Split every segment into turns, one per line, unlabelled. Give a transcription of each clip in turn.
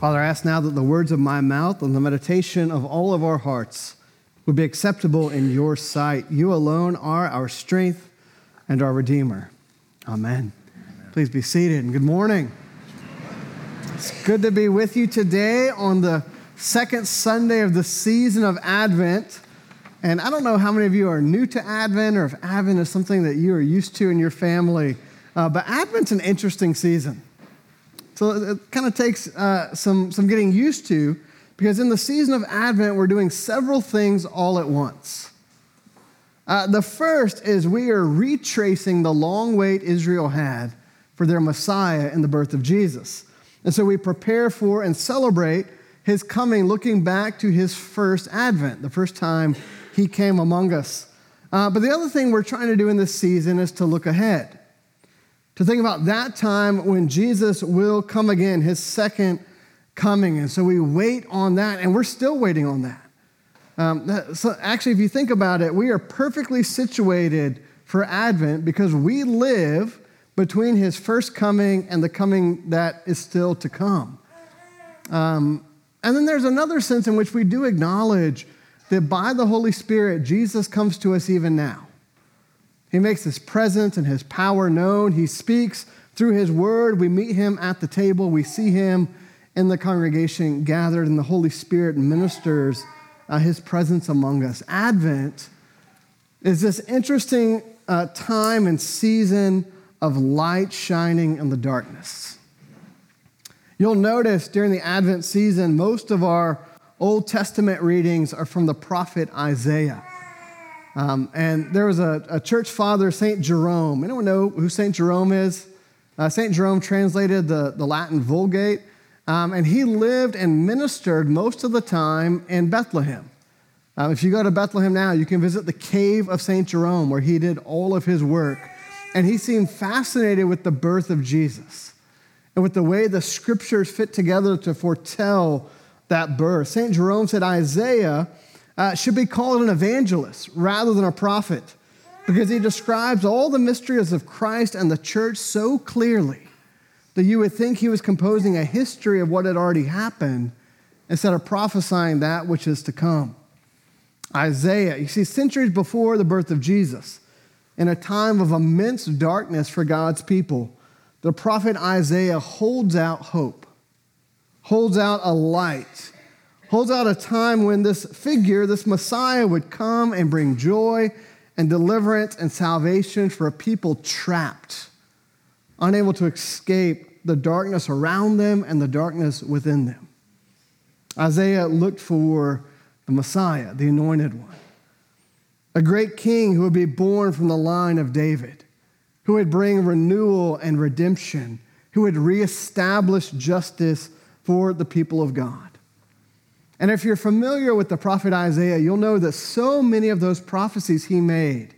Father, I ask now that the words of my mouth and the meditation of all of our hearts would be acceptable in your sight. You alone are our strength and our Redeemer. Amen. Amen. Please be seated and good morning. It's good to be with you today on the second Sunday of the season of Advent. And I don't know how many of you are new to Advent or if Advent is something that you are used to in your family, uh, but Advent's an interesting season. So it kind of takes uh, some, some getting used to because in the season of Advent, we're doing several things all at once. Uh, the first is we are retracing the long wait Israel had for their Messiah in the birth of Jesus. And so we prepare for and celebrate his coming, looking back to his first Advent, the first time he came among us. Uh, but the other thing we're trying to do in this season is to look ahead to think about that time when Jesus will come again, his second coming. And so we wait on that, and we're still waiting on that. Um, that so actually, if you think about it, we are perfectly situated for Advent because we live between his first coming and the coming that is still to come. Um, and then there's another sense in which we do acknowledge that by the Holy Spirit, Jesus comes to us even now. He makes his presence and his power known. He speaks through his word. We meet him at the table. We see him in the congregation gathered, and the Holy Spirit ministers uh, his presence among us. Advent is this interesting uh, time and season of light shining in the darkness. You'll notice during the Advent season, most of our Old Testament readings are from the prophet Isaiah. Um, and there was a, a, church father, St. Jerome. Anyone know who St. Jerome is? Uh, St. Jerome translated the, the Latin Vulgate, um, and he lived and ministered most of the time in Bethlehem. Uh, if you go to Bethlehem now, you can visit the cave of St. Jerome where he did all of his work. And he seemed fascinated with the birth of Jesus and with the way the scriptures fit together to foretell that birth. St. Jerome said Isaiah uh, should be called an evangelist rather than a prophet because he describes all the mysteries of Christ and the church so clearly that you would think he was composing a history of what had already happened instead of prophesying that which is to come. Isaiah, you see, centuries before the birth of Jesus, in a time of immense darkness for God's people, the prophet Isaiah holds out hope, holds out a light holds out a time when this figure, this Messiah, would come and bring joy and deliverance and salvation for a people trapped, unable to escape the darkness around them and the darkness within them. Isaiah looked for the Messiah, the anointed one, a great king who would be born from the line of David, who would bring renewal and redemption, who would reestablish justice for the people of God. And if you're familiar with the prophet Isaiah, you'll know that so many of those prophecies he made,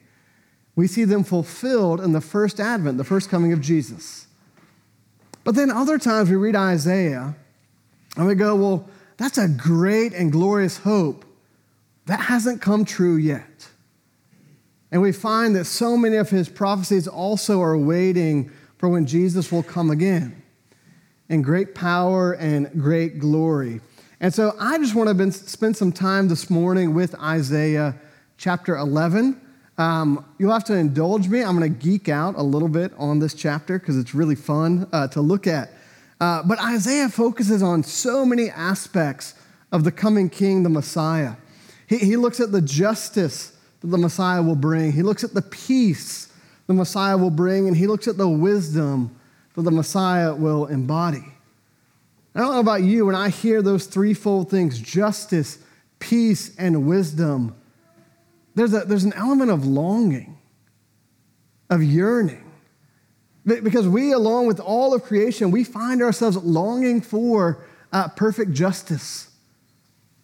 we see them fulfilled in the first advent, the first coming of Jesus. But then other times we read Isaiah and we go, well, that's a great and glorious hope. That hasn't come true yet. And we find that so many of his prophecies also are waiting for when Jesus will come again in great power and great glory. And so I just want to spend some time this morning with Isaiah chapter 11. Um, you'll have to indulge me. I'm going to geek out a little bit on this chapter because it's really fun uh, to look at. Uh, but Isaiah focuses on so many aspects of the coming king, the Messiah. He, he looks at the justice that the Messiah will bring, he looks at the peace the Messiah will bring, and he looks at the wisdom that the Messiah will embody. I don't know about you, when I hear those threefold things justice, peace, and wisdom there's, a, there's an element of longing, of yearning. Because we, along with all of creation, we find ourselves longing for uh, perfect justice.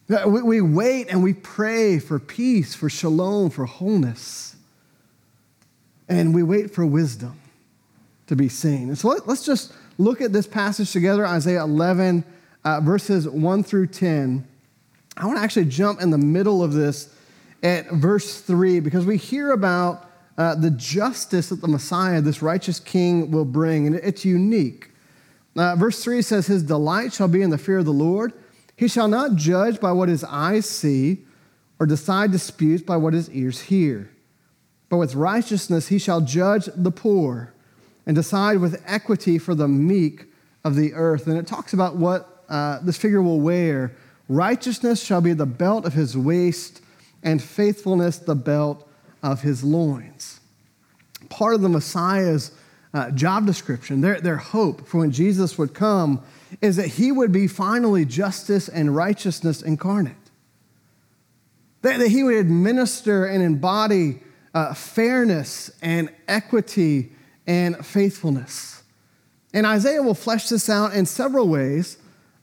We, we wait and we pray for peace, for shalom, for wholeness. And we wait for wisdom to be seen. And so let, us just look at this passage together, Isaiah 11, uh, verses 1 through 10. I want to actually jump in the middle of this at verse 3 because we hear about uh, the justice that the Messiah, this righteous king, will bring, and it's unique. Uh, verse 3 says, His delight shall be in the fear of the Lord. He shall not judge by what his eyes see, or decide disputes by what his ears hear. But with righteousness he shall judge the poor, and decide with equity for the meek of the earth. And it talks about what uh, this figure will wear. Righteousness shall be the belt of his waist, and faithfulness the belt of his loins. Part of the Messiah's uh, job description, their, their hope for when Jesus would come, is that he would be finally justice and righteousness incarnate. That, that he would administer and embody uh, fairness and equity and faithfulness. And Isaiah will flesh this out in several ways.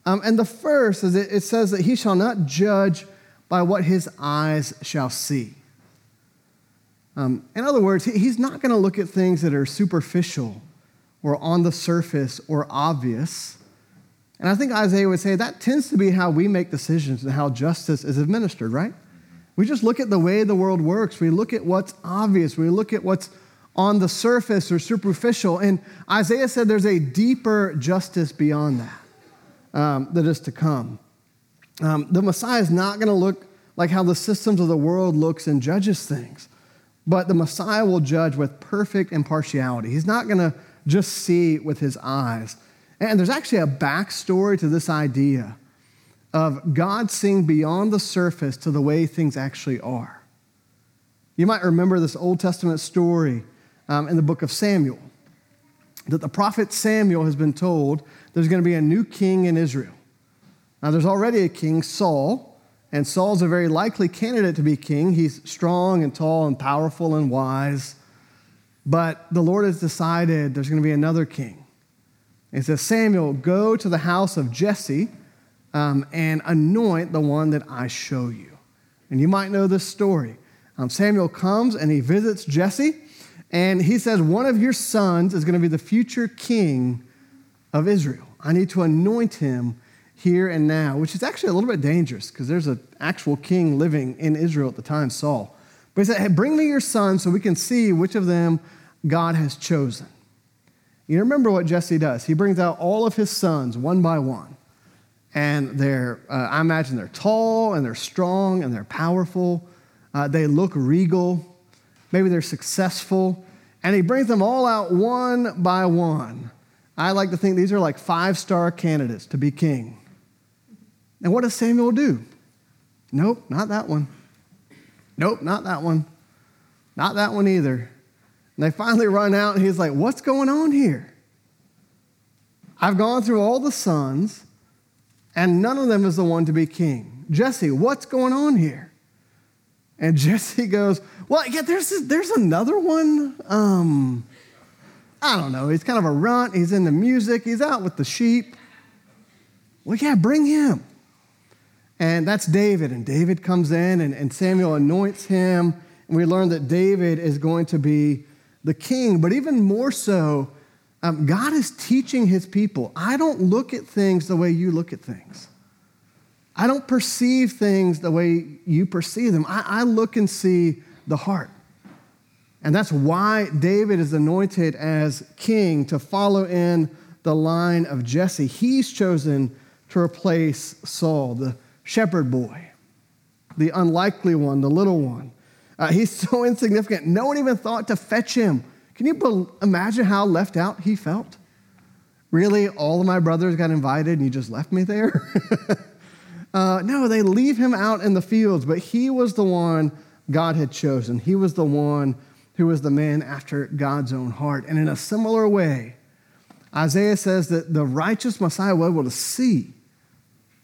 Um, and the first is it, it says that he shall not judge by what his eyes shall see. Um, in other words, he's not going to look at things that are superficial or on the surface or obvious. And I think Isaiah would say that tends to be how we make decisions and how justice is administered, right? We just look at the way the world works. We look at what's obvious. We look at what's on the surface or superficial. And Isaiah said there's a deeper justice beyond that um, that is to come. Um, the Messiah is not going to look like how the systems of the world looks and judges things. But the Messiah will judge with perfect impartiality. He's not going to just see with his eyes. And there's actually a backstory to this idea of God seeing beyond the surface to the way things actually are. You might remember this Old Testament story um, in the book of Samuel that the prophet Samuel has been told there's going to be a new king in Israel. Now, there's already a king, Saul, and Saul's a very likely candidate to be king. He's strong and tall and powerful and wise. But the Lord has decided there's going to be another king. It says, Samuel, go to the house of Jesse um, and anoint the one that I show you. And you might know this story. Um, Samuel comes and he visits Jesse, and he says, One of your sons is going to be the future king of Israel. I need to anoint him here and now, which is actually a little bit dangerous because there's an actual king living in Israel at the time, Saul. But he said, hey, Bring me your son so we can see which of them God has chosen. You remember what Jesse does? He brings out all of his sons one by one. And they're, uh, I imagine they're tall and they're strong and they're powerful. Uh, they look regal. Maybe they're successful. And he brings them all out one by one. I like to think these are like five star candidates to be king. And what does Samuel do? Nope, not that one. Nope, not that one. Not that one either. And they finally run out, and he's like, What's going on here? I've gone through all the sons, and none of them is the one to be king. Jesse, what's going on here? And Jesse goes, Well, yeah, there's, there's another one. Um, I don't know. He's kind of a runt. He's into music. He's out with the sheep. Well, yeah, bring him. And that's David. And David comes in, and, and Samuel anoints him. And we learn that David is going to be the king. But even more so, um, God is teaching his people I don't look at things the way you look at things. I don't perceive things the way you perceive them. I, I look and see the heart. And that's why David is anointed as king to follow in the line of Jesse. He's chosen to replace Saul, the shepherd boy, the unlikely one, the little one. Uh, he's so insignificant. No one even thought to fetch him. Can you be- imagine how left out he felt? Really, all of my brothers got invited and you just left me there? uh, no, they leave him out in the fields, but he was the one God had chosen. He was the one who was the man after God's own heart. And in a similar way, Isaiah says that the righteous Messiah will be able to see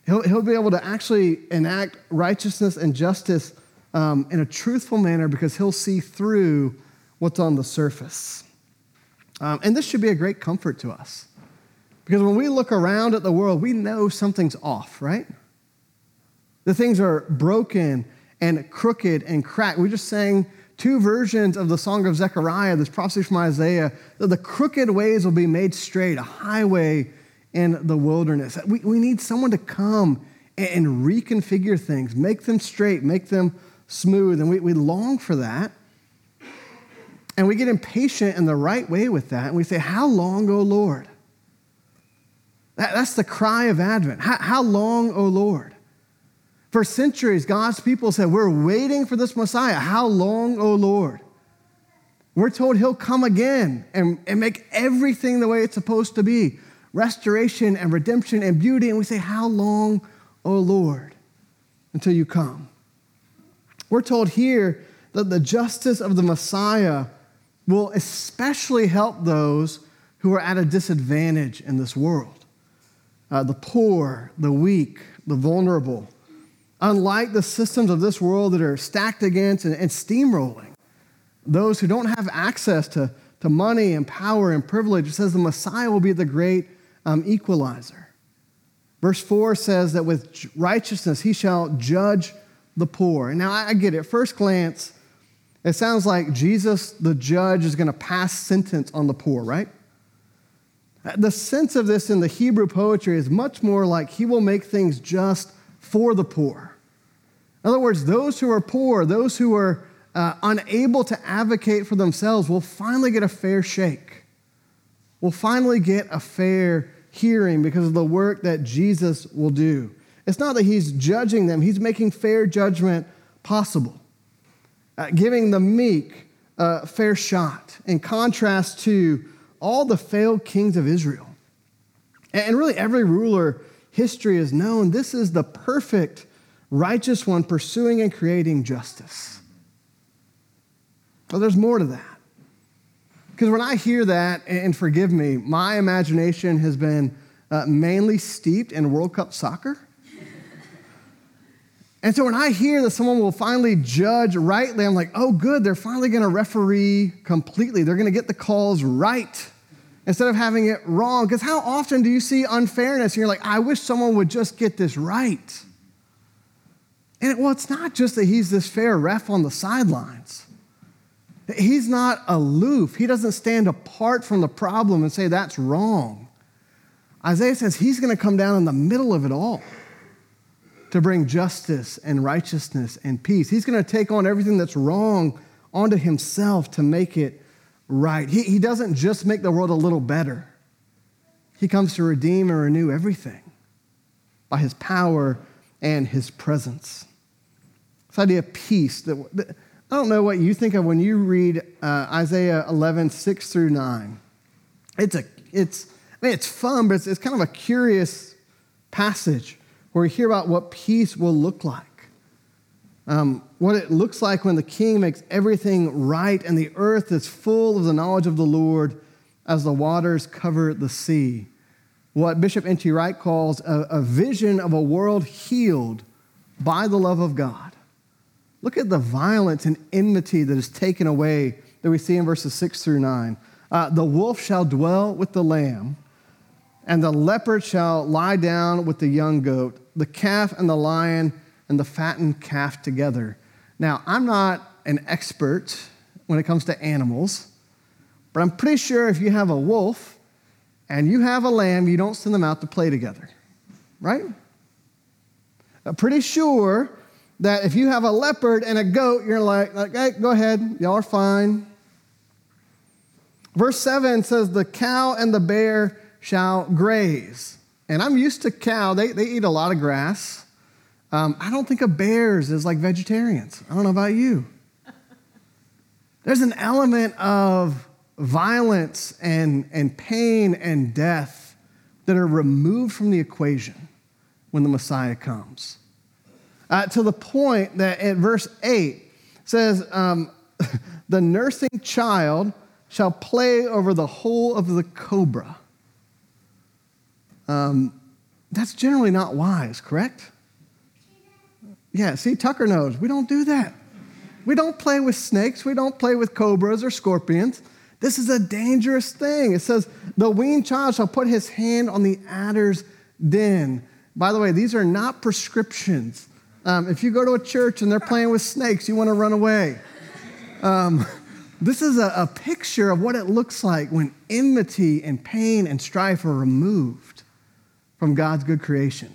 He'll, he'll be able to actually enact righteousness and justice um, in a truthful manner because he'll see through what's on the surface. Um, and this should be a great comfort to us. Because when we look around at the world, we know something's off, right? The things are broken and crooked and cracked. We just sang two versions of the Song of Zechariah, this prophecy from Isaiah, that the crooked ways will be made straight, a highway in the wilderness. We, we need someone to come and reconfigure things, make them straight, make them smooth. And we, we long for that. And we get impatient in the right way with that. And we say, How long, O Lord? That, that's the cry of Advent. How, how long, O Lord? For centuries, God's people said, We're waiting for this Messiah. How long, O Lord? We're told he'll come again and, and make everything the way it's supposed to be restoration and redemption and beauty. And we say, How long, O Lord, until you come? We're told here that the justice of the Messiah will especially help those who are at a disadvantage in this world uh, the poor, the weak, the vulnerable. Unlike the systems of this world that are stacked against and, and steamrolling, those who don't have access to, to money and power and privilege, it says the Messiah will be the great um, equalizer. Verse 4 says that with righteousness he shall judge the poor. And now I get it. At first glance, it sounds like Jesus, the judge, is going to pass sentence on the poor, right? The sense of this in the Hebrew poetry is much more like he will make things just for the poor. In other words, those who are poor, those who are uh, unable to advocate for themselves, will finally get a fair shake. Will finally get a fair hearing because of the work that Jesus will do. It's not that he's judging them, he's making fair judgment possible, uh, giving the meek a fair shot, in contrast to all the failed kings of Israel. And really, every ruler history has known this is the perfect, righteous one pursuing and creating justice. But there's more to that. Because when I hear that, and forgive me, my imagination has been uh, mainly steeped in World Cup soccer. And so when I hear that someone will finally judge rightly, I'm like, oh, good, they're finally going to referee completely. They're going to get the calls right instead of having it wrong. Because how often do you see unfairness and you're like, I wish someone would just get this right? And well, it's not just that he's this fair ref on the sidelines. He's not aloof. He doesn't stand apart from the problem and say that's wrong. Isaiah says he's going to come down in the middle of it all to bring justice and righteousness and peace. He's going to take on everything that's wrong onto himself to make it right. He, he doesn't just make the world a little better, he comes to redeem and renew everything by his power and his presence. This idea of peace that, that I don't know what you think of when you read uh, Isaiah 11, 6 through 9. It's, a, it's, I mean, it's fun, but it's, it's kind of a curious passage where we hear about what peace will look like. Um, what it looks like when the king makes everything right and the earth is full of the knowledge of the Lord as the waters cover the sea. What Bishop N.T. Wright calls a, a vision of a world healed by the love of God. Look at the violence and enmity that is taken away that we see in verses 6 through 9. Uh, the wolf shall dwell with the lamb, and the leopard shall lie down with the young goat the calf and the lion and the fattened calf together. Now, I'm not an expert when it comes to animals, but I'm pretty sure if you have a wolf and you have a lamb, you don't send them out to play together, right? I'm pretty sure that if you have a leopard and a goat, you're like, go ahead, y'all are fine. Verse 7 says, The cow and the bear shall graze. And I'm used to cow, they, they eat a lot of grass. Um, I don't think of bears as like vegetarians. I don't know about you. There's an element of violence and, and pain and death that are removed from the equation when the Messiah comes. Uh, to the point that at verse 8 says, um, The nursing child shall play over the hole of the cobra. Um, that's generally not wise, correct? Yeah, see, Tucker knows. We don't do that. We don't play with snakes. We don't play with cobras or scorpions. This is a dangerous thing. It says, The weaned child shall put his hand on the adder's den. By the way, these are not prescriptions. Um, if you go to a church and they're playing with snakes, you want to run away. Um, this is a, a picture of what it looks like when enmity and pain and strife are removed from God's good creation.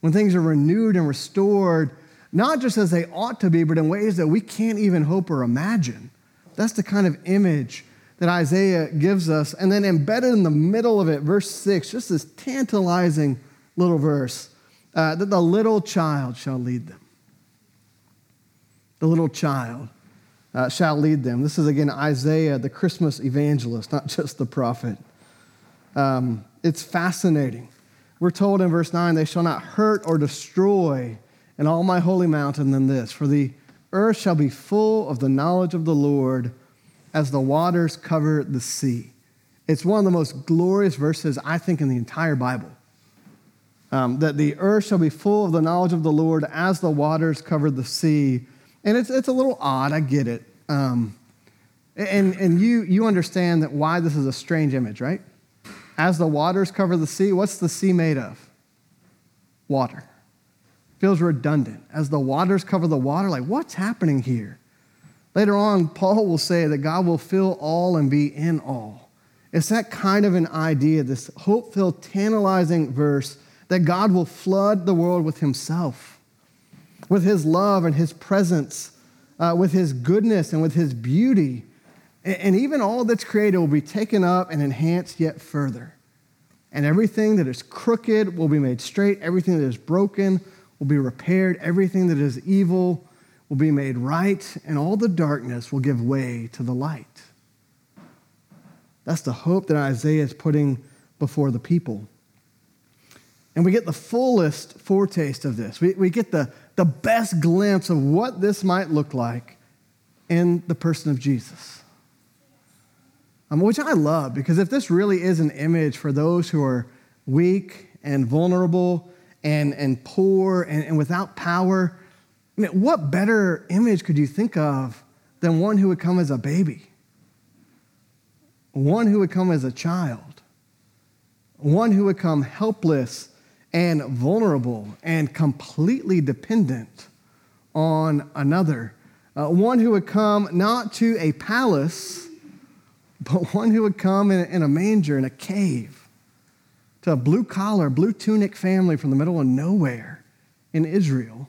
When things are renewed and restored, not just as they ought to be, but in ways that we can't even hope or imagine. That's the kind of image that Isaiah gives us. And then embedded in the middle of it, verse 6, just this tantalizing little verse uh, that the little child shall lead them. The little child uh, shall lead them. This is again Isaiah, the Christmas evangelist, not just the prophet. Um, it's fascinating. We're told in verse 9, they shall not hurt or destroy in all my holy mountain than this, for the earth shall be full of the knowledge of the Lord as the waters cover the sea. It's one of the most glorious verses, I think, in the entire Bible. Um, that the earth shall be full of the knowledge of the Lord as the waters cover the sea. And it's, it's a little odd, I get it. Um, and and you, you understand that why this is a strange image, right? As the waters cover the sea, what's the sea made of? Water. Feels redundant. As the waters cover the water, like what's happening here? Later on, Paul will say that God will fill all and be in all. It's that kind of an idea, this hope filled, tantalizing verse that God will flood the world with Himself, with His love and His presence, uh, with His goodness and with His beauty. And even all that's created will be taken up and enhanced yet further. And everything that is crooked will be made straight, everything that is broken will be repaired, everything that is evil will be made right, and all the darkness will give way to the light. That's the hope that Isaiah is putting before the people. And we get the fullest foretaste of this. We, we get the, the best glimpse of what this might look like in the person of Jesus. Um, which I love because if this really is an image for those who are weak and vulnerable and, and poor and, and without power, I mean, what better image could you think of than one who would come as a baby? One who would come as a child. One who would come helpless and vulnerable and completely dependent on another. Uh, one who would come not to a palace, but one who would come in, in a manger, in a cave, to a blue collar, blue tunic family from the middle of nowhere in Israel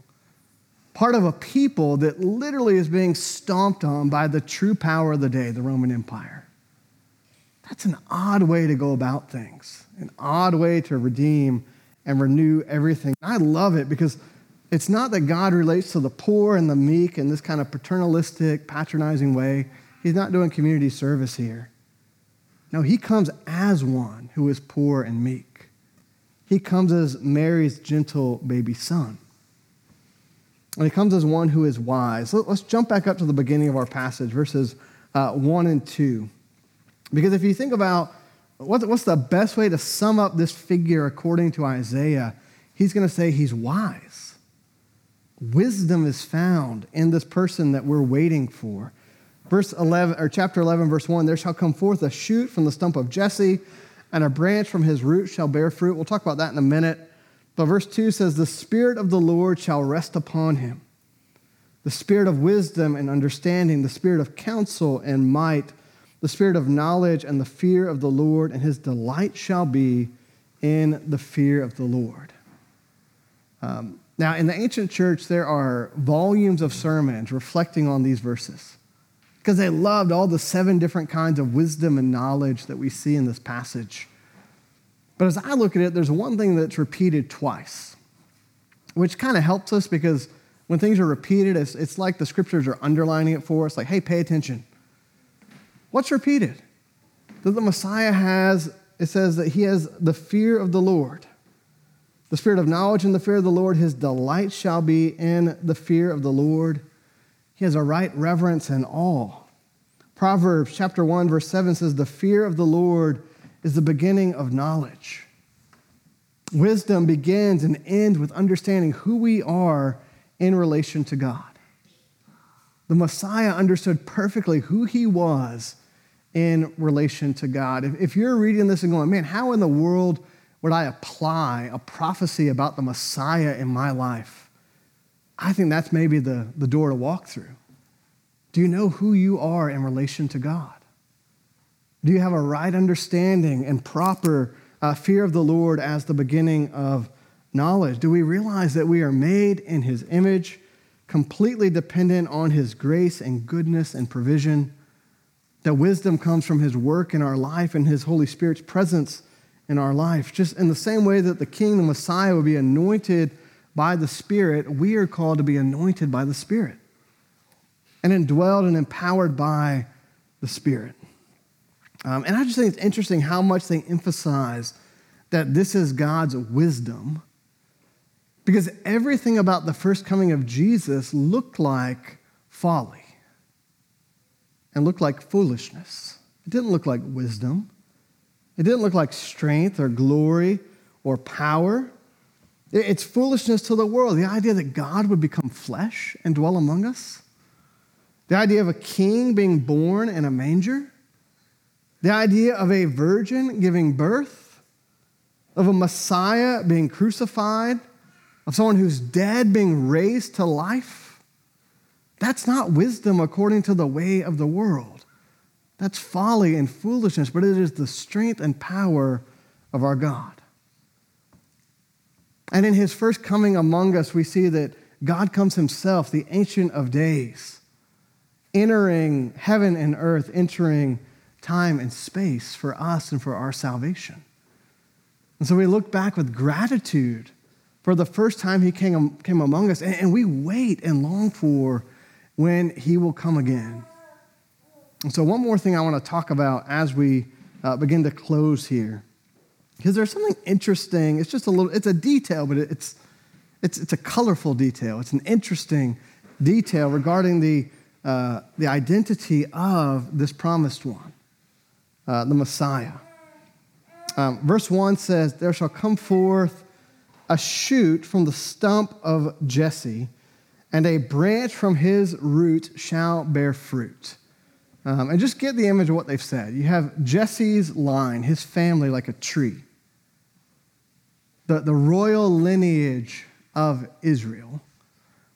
part of a people that literally is being stomped on by the true power of the day, the Roman Empire. That's an odd way to go about things, an odd way to redeem and renew everything. I love it because it's not that God relates to the poor and the meek in this kind of paternalistic, patronizing way. He's not doing community service here. No, he comes as one who is poor and meek. He comes as Mary's gentle baby son. And he comes as one who is wise. Let's jump back up to the beginning of our passage, verses uh, 1 and 2. Because if you think about what's the best way to sum up this figure according to Isaiah, he's going to say he's wise. Wisdom is found in this person that we're waiting for. Verse 11, or chapter 11, verse 1 there shall come forth a shoot from the stump of Jesse, and a branch from his root shall bear fruit. We'll talk about that in a minute. But verse 2 says, The Spirit of the Lord shall rest upon him the Spirit of wisdom and understanding, the Spirit of counsel and might, the Spirit of knowledge and the fear of the Lord, and his delight shall be in the fear of the Lord. Um, now, in the ancient church, there are volumes of sermons reflecting on these verses because they loved all the seven different kinds of wisdom and knowledge that we see in this passage. But as I look at it, there's one thing that's repeated twice, which kind of helps us because when things are repeated, it's, it's like the scriptures are underlining it for us, like, hey, pay attention. What's repeated? That the Messiah has, it says that he has the fear of the Lord. The spirit of knowledge and the fear of the Lord, his delight shall be in the fear of the Lord. He has a right reverence and awe. Proverbs chapter 1, verse 7 says, The fear of the Lord is the beginning of knowledge. Wisdom begins and ends with understanding who we are in relation to God. The Messiah understood perfectly who he was in relation to God. If, you're reading this and going, man, how in the world would I apply a prophecy about the Messiah in my life? I think that's maybe the, the door to walk through. Do you know who you are in relation to God? Do you have a right understanding and proper uh, fear of the Lord as the beginning of knowledge? Do we realize that we are made in His image, completely dependent on His grace and goodness and provision? That wisdom comes from his work in our life and his Holy Spirit's presence in our life. Just in the same way that the King, the Messiah, would be anointed by the Spirit, we are called to be anointed by the Spirit and indwelled and empowered by the Spirit. Um, and I just think it's interesting how much they emphasize that this is God's wisdom because everything about the first coming of Jesus looked like folly and looked like foolishness. It didn't look like wisdom. It didn't look like strength or glory or power. It's foolishness to the world. The idea that God would become flesh and dwell among us. The idea of a king being born in a manger. The idea of a virgin giving birth. Of a Messiah being crucified. Of someone who's dead being raised to life. That's not wisdom according to the way of the world. That's folly and foolishness, but it is the strength and power of our God. And in his first coming among us, we see that God comes himself, the Ancient of Days, entering heaven and earth, entering time and space for us and for our salvation. And so we look back with gratitude for the first time he came, came among us, and we wait and long for when he will come again. And so, one more thing I want to talk about as we uh, begin to close here, because there's something interesting. It's just a little, it's a detail, but it's, it's, it's a colorful detail. It's an interesting detail regarding the, uh, the identity of this promised one, uh, the Messiah. Um, verse 1 says, There shall come forth a shoot from the stump of Jesse and a branch from his root shall bear fruit. Um, and just get the image of what they've said. You have Jesse's line, his family like a tree, the, the royal lineage of Israel.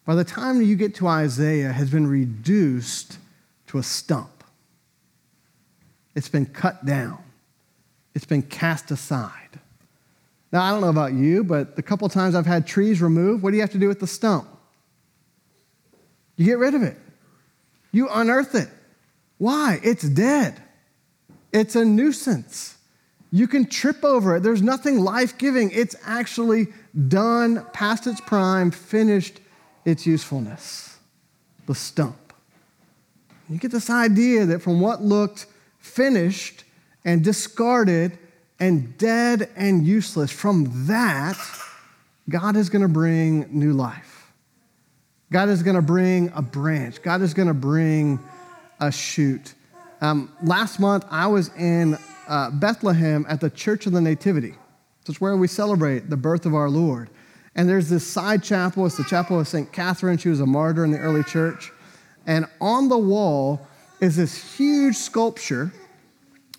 By the time you get to Isaiah, has been reduced to a stump. It's been cut down. It's been cast aside. Now, I don't know about you, but the couple times I've had trees removed, what do you have to do with the stump? You get rid of it. You unearth it. Why? It's dead. It's a nuisance. You can trip over it. There's nothing life giving. It's actually done, past its prime, finished its usefulness. The stump. You get this idea that from what looked finished and discarded and dead and useless, from that, God is going to bring new life. God is going to bring a branch. God is going to bring a shoot. Um, last month, I was in uh, Bethlehem at the Church of the Nativity. It's where we celebrate the birth of our Lord. And there's this side chapel. It's the chapel of St. Catherine. She was a martyr in the early church. And on the wall is this huge sculpture.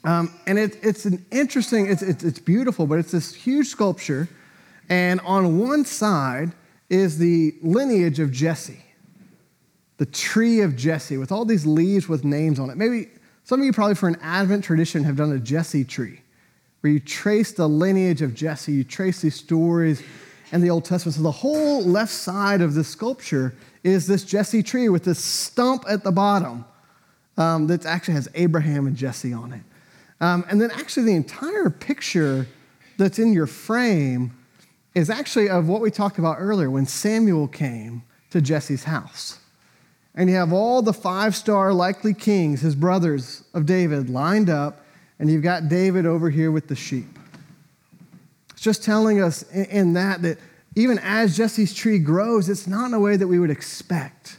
Um, and it, it's an interesting, it's, it's, it's beautiful, but it's this huge sculpture. And on one side, is the lineage of Jesse, the tree of Jesse, with all these leaves with names on it. Maybe some of you, probably for an Advent tradition, have done a Jesse tree, where you trace the lineage of Jesse, you trace these stories in the Old Testament. So the whole left side of this sculpture is this Jesse tree with this stump at the bottom um, that actually has Abraham and Jesse on it. Um, and then actually the entire picture that's in your frame is actually of what we talked about earlier when Samuel came to Jesse's house. And you have all the five star likely kings, his brothers of David, lined up, and you've got David over here with the sheep. It's just telling us in that that even as Jesse's tree grows, it's not in a way that we would expect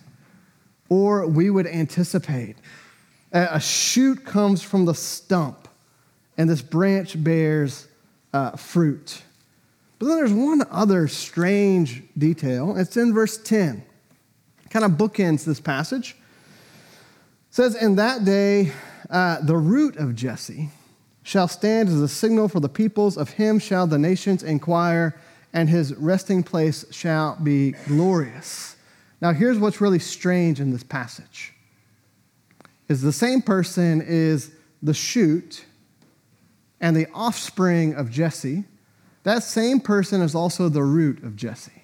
or we would anticipate. A shoot comes from the stump, and this branch bears uh, fruit. But then there's one other strange detail. It's in verse 10. Kind of bookends this passage. It says, In that day, uh, the root of Jesse shall stand as a signal for the peoples. Of him shall the nations inquire, and his resting place shall be glorious. Now, here's what's really strange in this passage is the same person is the shoot and the offspring of Jesse that same person is also the root of Jesse,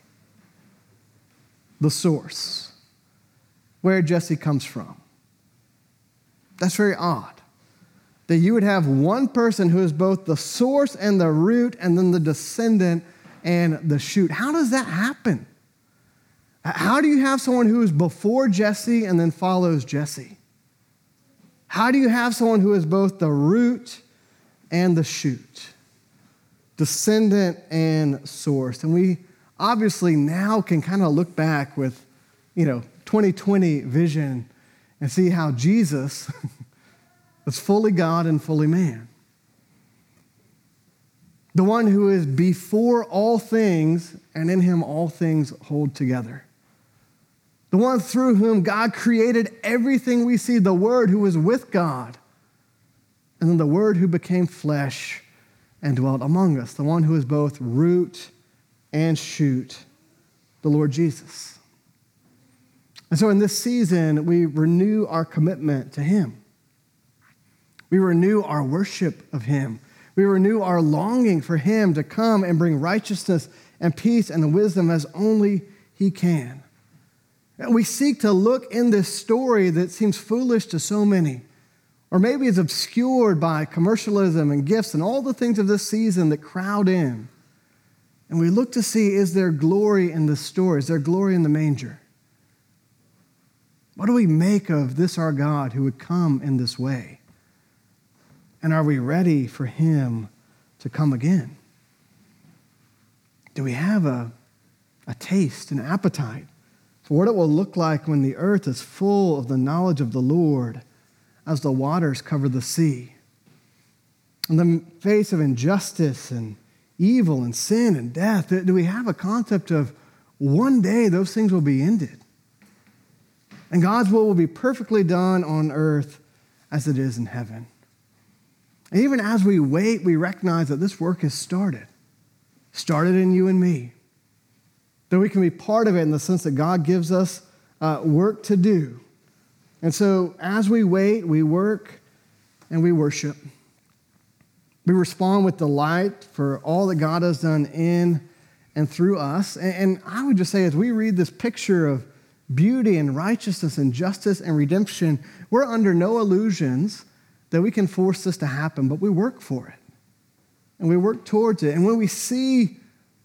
the source, where Jesse comes from. That's very odd. that you would have one person who is both the source and the root, and then the descendant and the shoot. How does that happen? How do you have someone who is before Jesse and then follows Jesse? How do you have someone who is both the root and the shoot, descendant and source? And we obviously now can kind of look back with, you know, 2020 vision and see how Jesus was fully God and fully man. The one who is before all things, and in him all things hold together. The one through whom God created everything we see, the Word who was with God, and then the Word who became flesh and dwelt among us, the one who is both root and shoot, the Lord Jesus. And so in this season, we renew our commitment to Him. We renew our worship of Him. We renew our longing for Him to come and bring righteousness and peace and the wisdom as only He can. And we seek to look in this story that seems foolish to so many, or maybe is obscured by commercialism and gifts and all the things of this season that crowd in. And we look to see is there glory in the story? Is there glory in the manger? What do we make of this our God who would come in this way? And are we ready for him to come again? Do we have a, a taste, an appetite for what it will look like when the earth is full of the knowledge of the Lord as the waters cover the sea? In the face of injustice and evil and sin and death, do we have a concept of one day those things will be ended? And God's will will be perfectly done on earth as it is in heaven. And even as we wait, we recognize that this work has started. Started in you and me. That we can be part of it in the sense that God gives us uh, work to do. And so as we wait, we work and we worship. We respond with delight for all that God has done in and through us. And, I would just say, as we read this picture of beauty and righteousness and justice and redemption, we're under no illusions that we can force this to happen, but we work for it. And we work towards it. And when we see,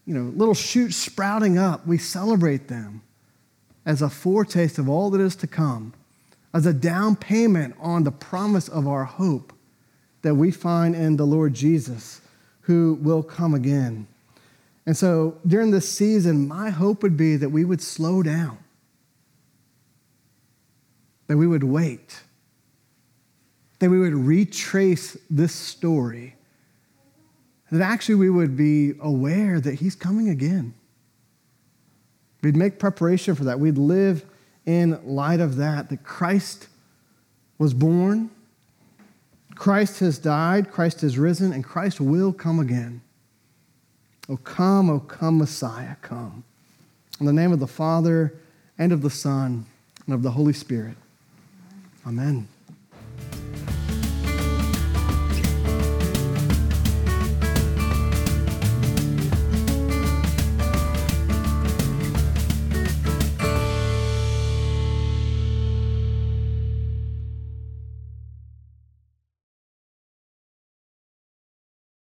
you know, little shoots sprouting up, we celebrate them as a foretaste of all that is to come, as a down payment on the promise of our hope that we find in the Lord Jesus, who will come again. And so during this season, my hope would be that we would slow down, that we would wait that we would retrace this story, that actually we would be aware that he's coming again. We'd make preparation for that. We'd live in light of that, that Christ was born, Christ has died, Christ has risen, and Christ will come again. Oh, come, oh, come, Messiah, come. In the name of the Father, and of the Son, and of the Holy Spirit. Amen.